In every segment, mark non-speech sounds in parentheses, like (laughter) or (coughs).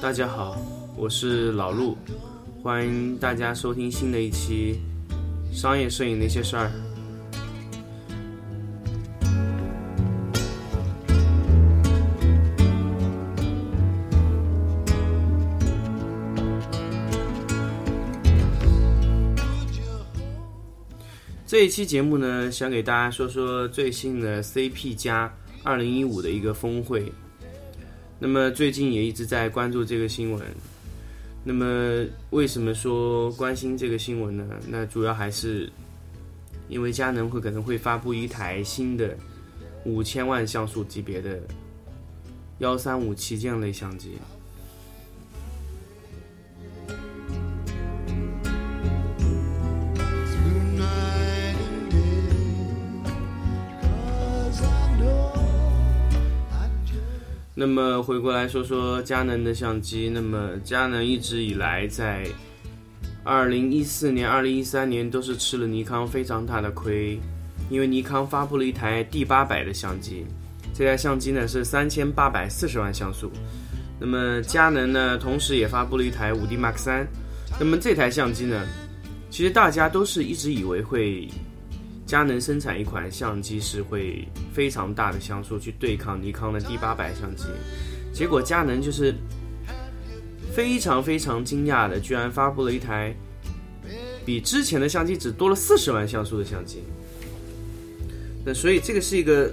大家好，我是老陆，欢迎大家收听新的一期商业摄影那些事儿。这一期节目呢，想给大家说说最新的 CP 加二零一五的一个峰会。那么最近也一直在关注这个新闻。那么为什么说关心这个新闻呢？那主要还是因为佳能会可能会发布一台新的五千万像素级别的幺三五旗舰类相机。那么回过来说说佳能的相机，那么佳能一直以来在二零一四年、二零一三年都是吃了尼康非常大的亏，因为尼康发布了一台 D 八百的相机，这台相机呢是三千八百四十万像素。那么佳能呢，同时也发布了一台五 D Mark 三，那么这台相机呢，其实大家都是一直以为会佳能生产一款相机是会非常大的像素去对抗尼康的 D 八百相机，结果佳能就是非常非常惊讶的，居然发布了一台比之前的相机只多了四十万像素的相机。那所以这个是一个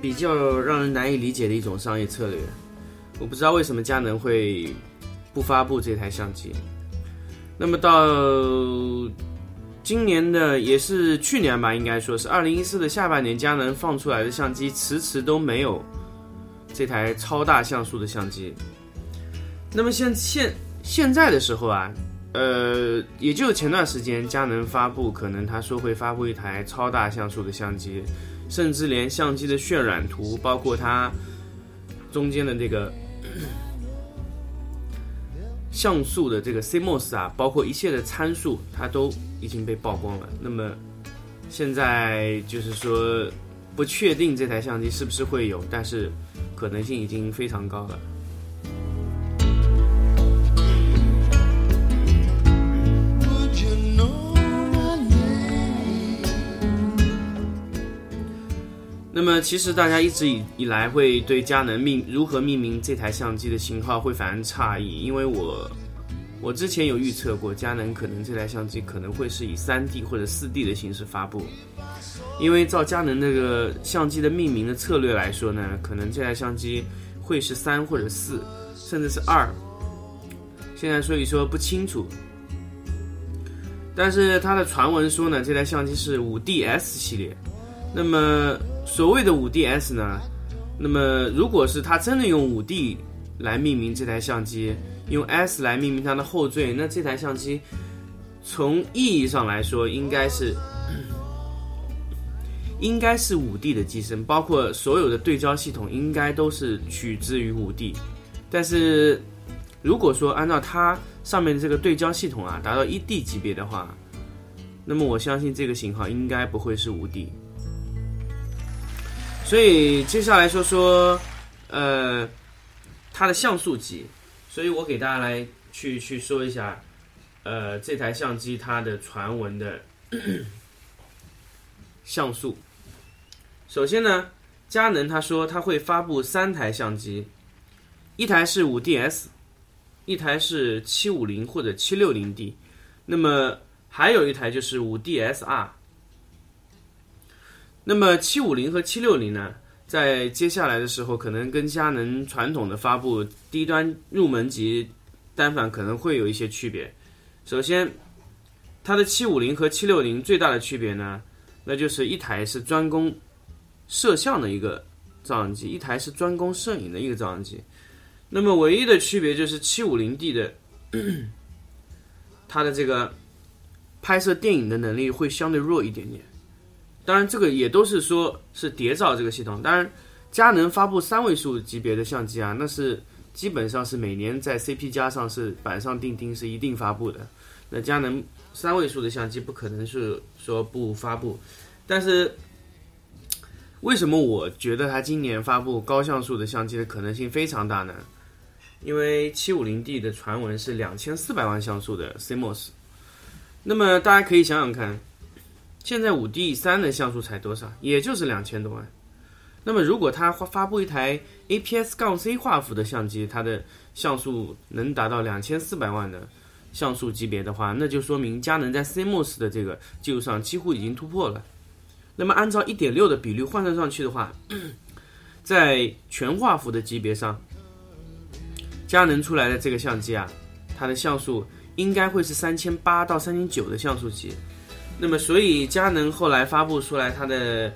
比较让人难以理解的一种商业策略。我不知道为什么佳能会不发布这台相机。那么到今年的也是去年吧，应该说是二零一四的下半年，佳能放出来的相机迟迟都没有这台超大像素的相机。那么现现现在的时候啊，呃，也就前段时间佳能发布，可能他说会发布一台超大像素的相机，甚至连相机的渲染图，包括它中间的这个像素的这个 CMOS 啊，包括一切的参数，它都已经被曝光了。那么现在就是说不确定这台相机是不是会有，但是可能性已经非常高了。那么其实大家一直以以来会对佳能命如何命名这台相机的型号会反而诧异，因为我我之前有预测过，佳能可能这台相机可能会是以 3D 或者 4D 的形式发布，因为照佳能那个相机的命名的策略来说呢，可能这台相机会是三或者四，甚至是二。现在所以说不清楚，但是它的传闻说呢，这台相机是 5DS 系列。那么所谓的 5DS 呢，那么如果是它真的用 5D 来命名这台相机，用 S 来命名它的后缀，那这台相机从意义上来说，应该是 (coughs) 应该是 5D 的机身，包括所有的对焦系统应该都是取自于 5D。但是如果说按照它上面的这个对焦系统啊达到 1D 级别的话，那么我相信这个型号应该不会是 5D。所以接下来说说，呃，它的像素级。所以我给大家来去去说一下，呃，这台相机它的传闻的 (coughs) 像素。首先呢，佳能他说他会发布三台相机，一台是 5DS，一台是750或者 760D，那么还有一台就是 5DSR。那么750和760呢，在接下来的时候，可能跟佳能传统的发布低端入门级单反可能会有一些区别。首先，它的750和760最大的区别呢，那就是一台是专攻摄像的一个照相机，一台是专攻摄影的一个照相机。那么唯一的区别就是 750D 的它的这个拍摄电影的能力会相对弱一点点。当然，这个也都是说是谍照这个系统。当然，佳能发布三位数级别的相机啊，那是基本上是每年在 CP 加上是板上钉钉，是一定发布的。那佳能三位数的相机不可能是说不发布，但是为什么我觉得它今年发布高像素的相机的可能性非常大呢？因为 750D 的传闻是两千四百万像素的 CMOS，那么大家可以想想看，现在 5D 三的像素才多少？也就是两千多万。那么如果它发发布一台 APS 杠 C 画幅的相机，它的像素能达到两千四百万的像素级别的话，那就说明佳能在 CMOS 的这个基础上几乎已经突破了。那么按照一点六的比率换算上去的话，在全画幅的级别上，佳能出来的这个相机啊，它的像素应该会是三千八到三千九的像素级。那么所以佳能后来发布出来它的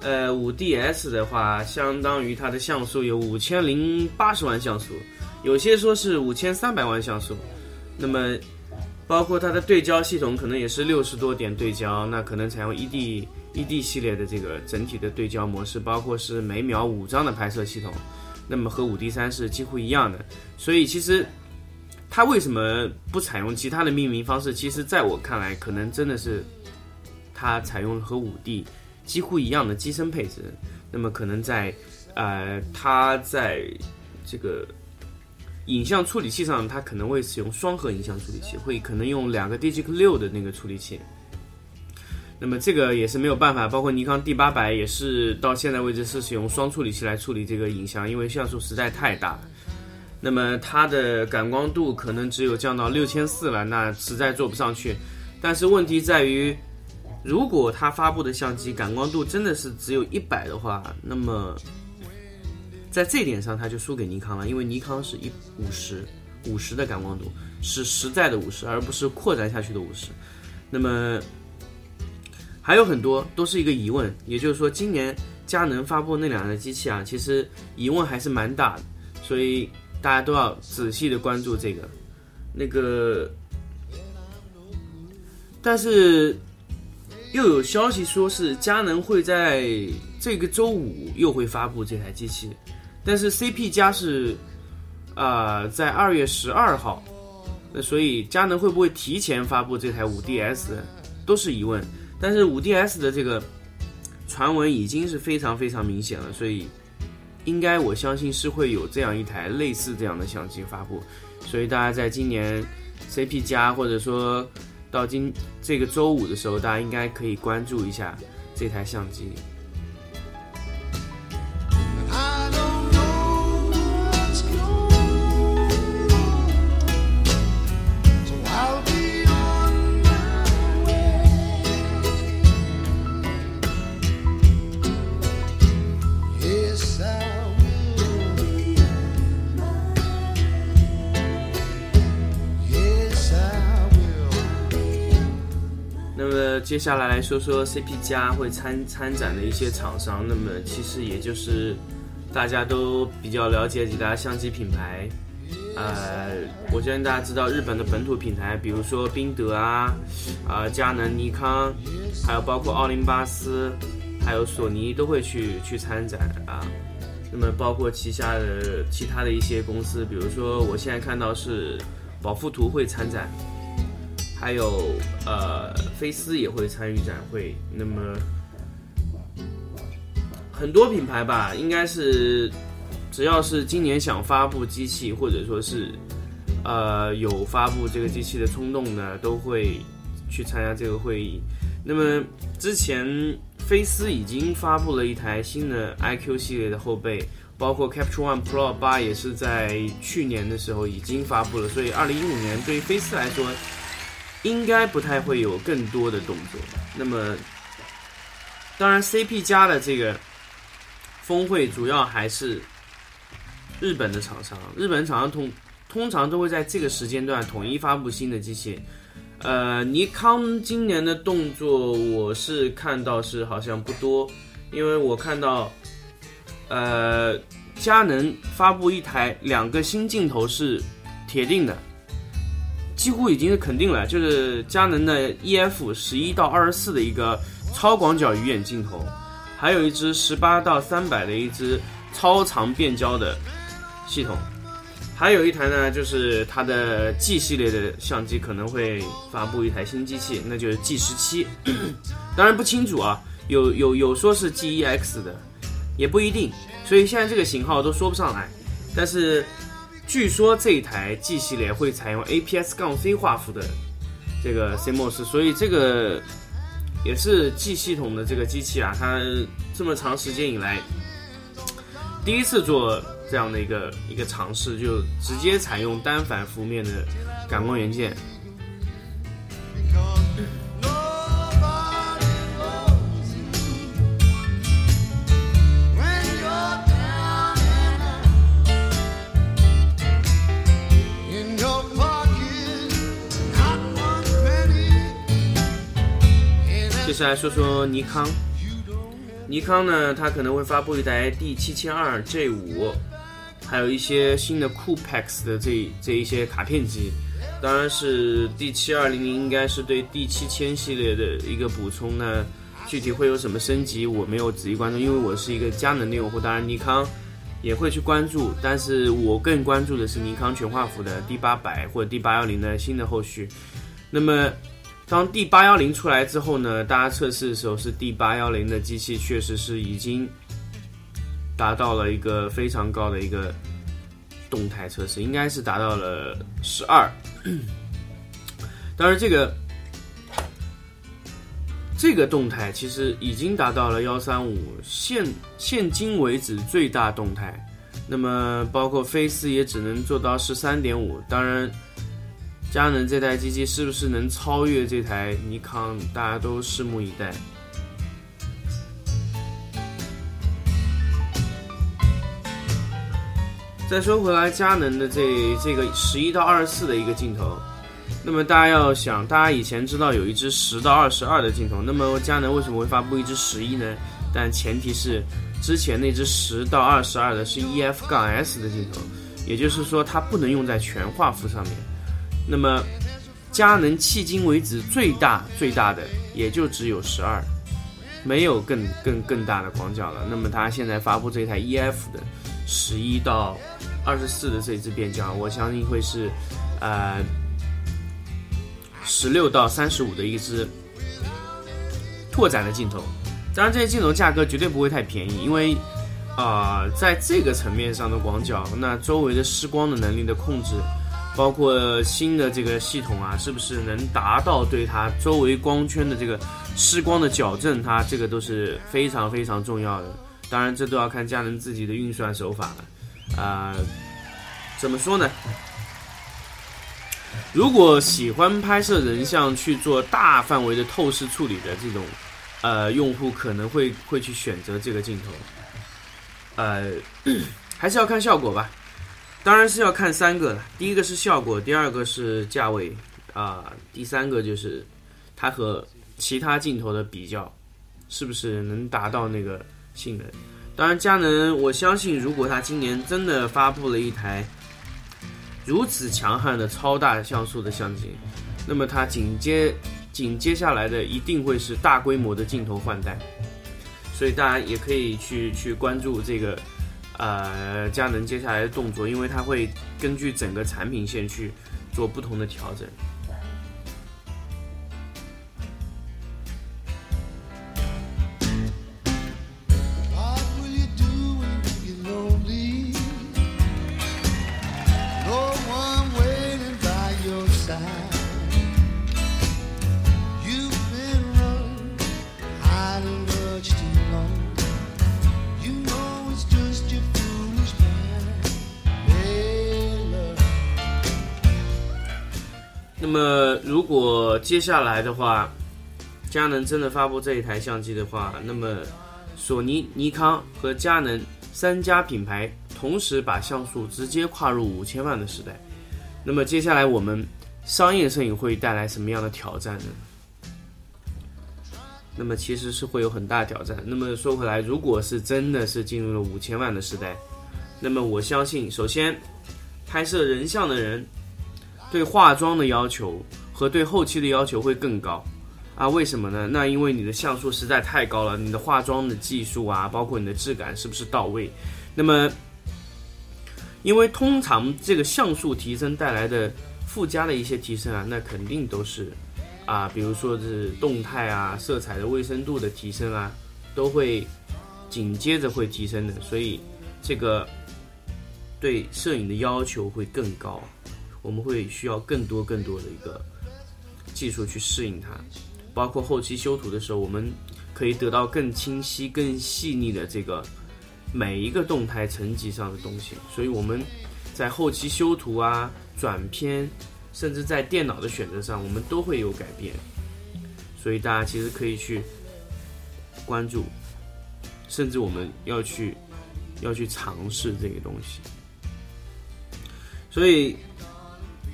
呃五 DS 的话，相当于它的像素有五千零八十万像素，有些说是五千三百万像素。那么包括它的对焦系统可能也是六十多点对焦，那可能采用 ED ED 系列的这个整体的对焦模式，包括是每秒五张的拍摄系统，那么和五 D 三是几乎一样的。所以其实它为什么不采用其他的命名方式？其实在我看来，可能真的是它采用和五 D 几乎一样的机身配置。那么可能在呃，它在这个影像处理器上，它可能会使用双核影像处理器，会可能用两个 Digic 六的那个处理器。那么这个也是没有办法，包括尼康 D 八百也是到现在为止是使用双处理器来处理这个影像，因为像素实在太大了。那么它的感光度可能只有降到六千四了，那实在做不上去。但是问题在于，如果它发布的相机感光度真的是只有一百的话，那么在这点上它就输给尼康了，因为尼康是一五十五十的感光度，是实在的五十，而不是扩展下去的五十。那么还有很多都是一个疑问，也就是说，今年佳能发布那两台机器啊，其实疑问还是蛮大的，所以大家都要仔细的关注这个。那个，但是又有消息说是佳能会在这个周五又会发布这台机器，但是 CP 加是啊、在二月十二号，那所以佳能会不会提前发布这台五 DS 都是疑问。但是五 DS 的这个传闻已经是非常非常明显了，所以应该我相信是会有这样一台类似这样的相机发布，所以大家在今年 CP 加或者说到今这个周五的时候，大家应该可以关注一下这台相机。接下来来说说 CP 加会参参展的一些厂商，那么其实也就是大家都比较了解几大相机品牌。呃，我相信大家知道日本的本土品牌，比如说宾得啊，啊、佳能、尼康，还有包括奥林巴斯，还有索尼都会去去参展啊。那么包括旗下的其他的一些公司，比如说我现在看到是宝富图会参展，还有呃菲斯也会参与展会。那么很多品牌吧，应该是只要是今年想发布机器，或者说是呃有发布这个机器的冲动呢，都会去参加这个会议。那么之前菲斯已经发布了一台新的 IQ 系列的后背，包括 Capture One Pro 八也是在去年的时候已经发布了，所以二零一五年对于菲斯来说，应该不太会有更多的动作。那么，当然 CP 加的这个峰会主要还是日本的厂商，日本厂商通通常都会在这个时间段统一发布新的机器。呃，尼康今年的动作我是看到是好像不多，因为我看到，呃，佳能发布一台两个新镜头是铁定的，几乎已经是肯定了，就是佳能的 EF 十一到二十四的一个超广角鱼眼镜头，还有一支十八到三百的一支超长变焦的系统。还有一台呢，就是它的 G 系列的相机可能会发布一台新机器，那就是 G 十七。(clears throat) 当然不清楚啊，有有有说是 GEX 的，也不一定。所以现在这个型号都说不上来。但是据说这一台 G 系列会采用 APS-C 画幅的这个 CMOS，所以这个也是 G 系统的这个机器啊，它这么长时间以来第一次做这样的一个一个尝试，就直接采用单反幅面的感光元件。再来说说尼康，尼康呢，它可能会发布一台 D 七千二 J 五，还有一些新的酷 Pex 的这这一些卡片机，当然是 D 七二零零应该是对 D 七千系列的一个补充呢。具体会有什么升级，我没有仔细关注，因为我是一个佳能的用户，当然尼康也会去关注，但是我更关注的是尼康全画幅的 D 八百或者 D 八幺零的新的后续。那么当 D 八幺零出来之后呢，大家测试的时候是 D 八幺零的机器确实是已经达到了一个非常高的一个动态测试，应该是达到了十二。(clears throat) 当然，这个这个动态其实已经达到了幺三五，现现今为止最大动态。那么包括飞思也只能做到十三点五，当然。佳能这台机器是不是能超越这台尼康，大家都拭目以待。再说回来，佳能的这这个十一到二十四的一个镜头，那么大家要想，大家以前知道有一支十到二十二的镜头，那么佳能为什么会发布一支十一呢？但前提是之前那支十到二十二的是 EF 杠 S 的镜头，也就是说它不能用在全画幅上面。那么，佳能迄今为止最大最大的也就只有十二，没有更更更大的广角了。那么它现在发布这台 EF 的十一到二十四的这支变焦，我相信会是呃十六到三十五的一支拓展的镜头。当然，这些镜头价格绝对不会太便宜，因为啊、在这个层面上的广角，那周围的失光的能力的控制。包括新的这个系统啊，是不是能达到对它周围光圈的这个失光的矫正？它这个都是非常非常重要的。当然，这都要看佳能自己的运算手法了。啊、怎么说呢？如果喜欢拍摄人像去做大范围的透视处理的这种呃用户，可能会会去选择这个镜头。呃，(coughs) 还是要看效果吧。当然是要看三个了，第一个是效果，第二个是价位，啊、第三个就是它和其他镜头的比较，是不是能达到那个性能？当然，佳能我相信，如果它今年真的发布了一台如此强悍的超大像素的相机，那么它紧接紧接下来的一定会是大规模的镜头换代，所以大家也可以去去关注这个。呃，佳能接下来的动作，因为它会根据整个产品线去做不同的调整。接下来的话，佳能真的发布这一台相机的话，那么索尼、尼康和佳能三家品牌同时把像素直接跨入五千万的时代，那么接下来我们商业摄影会带来什么样的挑战呢？那么其实是会有很大挑战。那么说回来，如果是真的是进入了五千万的时代，那么我相信，首先拍摄人像的人对化妆的要求和对后期的要求会更高啊？为什么呢？那因为你的像素实在太高了，你的化妆的技术啊，包括你的质感是不是到位？那么因为通常这个像素提升带来的附加的一些提升啊，那肯定都是啊，比如说是动态啊、色彩的卫生度的提升啊，都会紧接着会提升的，所以这个对摄影的要求会更高，我们会需要更多更多的一个技术去适应它，包括后期修图的时候，我们可以得到更清晰、更细腻的这个。每一个动态层级上的东西，所以我们在后期修图啊、转片，甚至在电脑的选择上，我们都会有改变。所以大家其实可以去关注，甚至我们要去要去尝试这个东西。所以，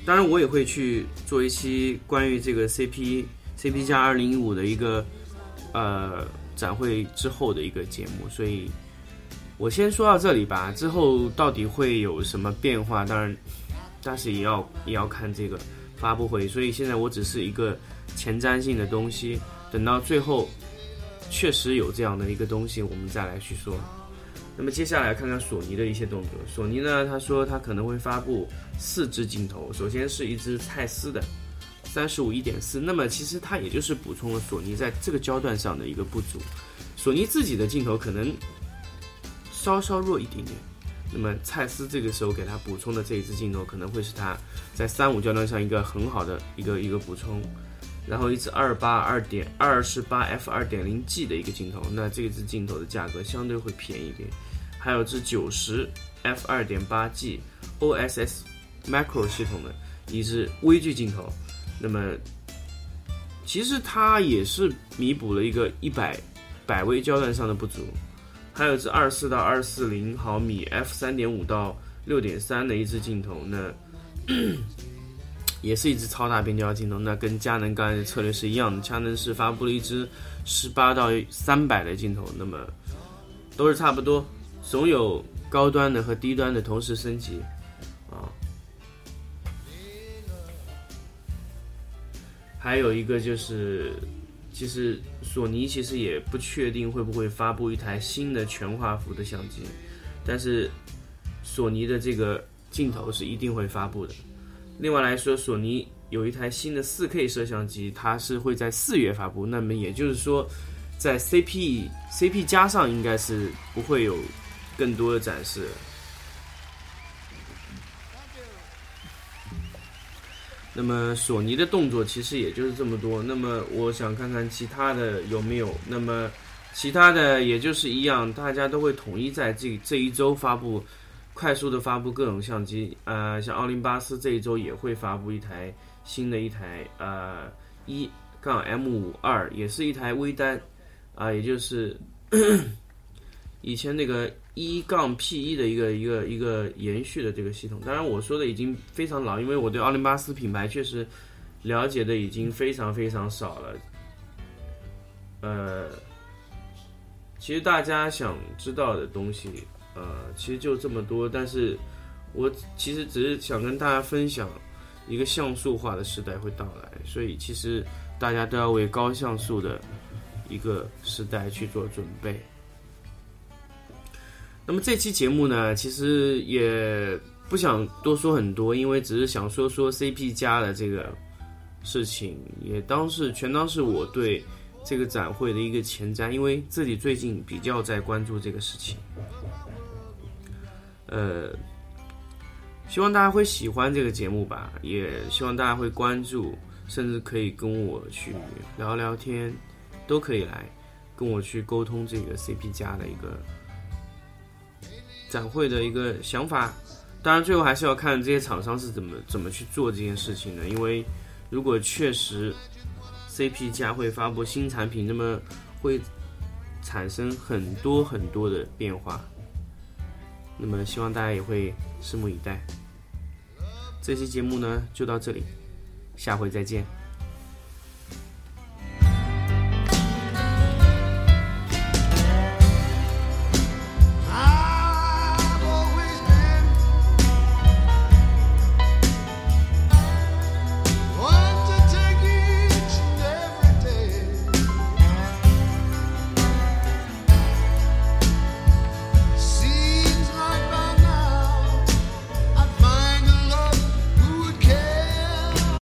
当然我也会去做一期关于这个 CP CP 加二零一五的一个呃展会之后的一个节目，所以。我先说到这里吧，之后到底会有什么变化？当然，但是也要也要看这个发布会。所以现在我只是一个前瞻性的东西，等到最后确实有这样的一个东西，我们再来去说。那么接下来看看索尼的一些动作。索尼呢，他说他可能会发布四支镜头，首先是一支蔡司的三十五一点四，那么其实它也就是补充了索尼在这个焦段上的一个不足。索尼自己的镜头可能。稍稍弱一点点，那么蔡司这个时候给他补充的这一支镜头，可能会是他在三五焦段上一个很好的一个一个补充。然后一支二八二点二十八 f 二点零 G 的一个镜头，那这支镜头的价格相对会便宜一点。还有支九十 f 二点八 G OSS Macro 系统的一支微距镜头，那么其实它也是弥补了一个一百百微焦段上的不足。还有支二四到二四零毫米 f 三点五到六点三的一支镜头，那 (coughs) 也是一支超大变焦镜头。那跟佳能刚才的策略是一样的，佳能是发布了一支十八到三百的镜头，那么都是差不多，总有高端的和低端的同时升级啊。还有一个就是。其实索尼其实也不确定会不会发布一台新的全画幅的相机，但是索尼的这个镜头是一定会发布的。另外来说，索尼有一台新的 4K 摄像机，它是会在四月发布。那么也就是说，在 CP CP 加上应该是不会有更多的展示。那么索尼的动作其实也就是这么多。那么我想看看其他的有没有。那么其他的也就是一样，大家都会统一在这这一周发布，快速的发布各种相机。呃，像奥林巴斯这一周也会发布一台新的一台呃一杠 M 五二，也是一台微单啊，也就是以前那个。一杠 P 一的一个一个一个延续的这个系统，当然我说的已经非常老，因为我对奥林巴斯品牌确实了解的已经非常非常少了。呃，其实大家想知道的东西，呃，其实就这么多，但是我其实只是想跟大家分享一个像素化的时代会到来，所以其实大家都要为高像素的一个时代去做准备。那么这期节目呢，其实也不想多说很多，因为只是想说说 CP 加的这个事情，也当是全当是我对这个展会的一个前瞻，因为自己最近比较在关注这个事情。呃，希望大家会喜欢这个节目吧，也希望大家会关注，甚至可以跟我去聊聊天，都可以来跟我去沟通这个 CP 加的一个。展会的一个想法，当然最后还是要看这些厂商是怎么怎么去做这件事情的。因为如果确实 CP 加会发布新产品，那么会产生很多很多的变化。那么希望大家也会拭目以待。这期节目呢就到这里，下回再见。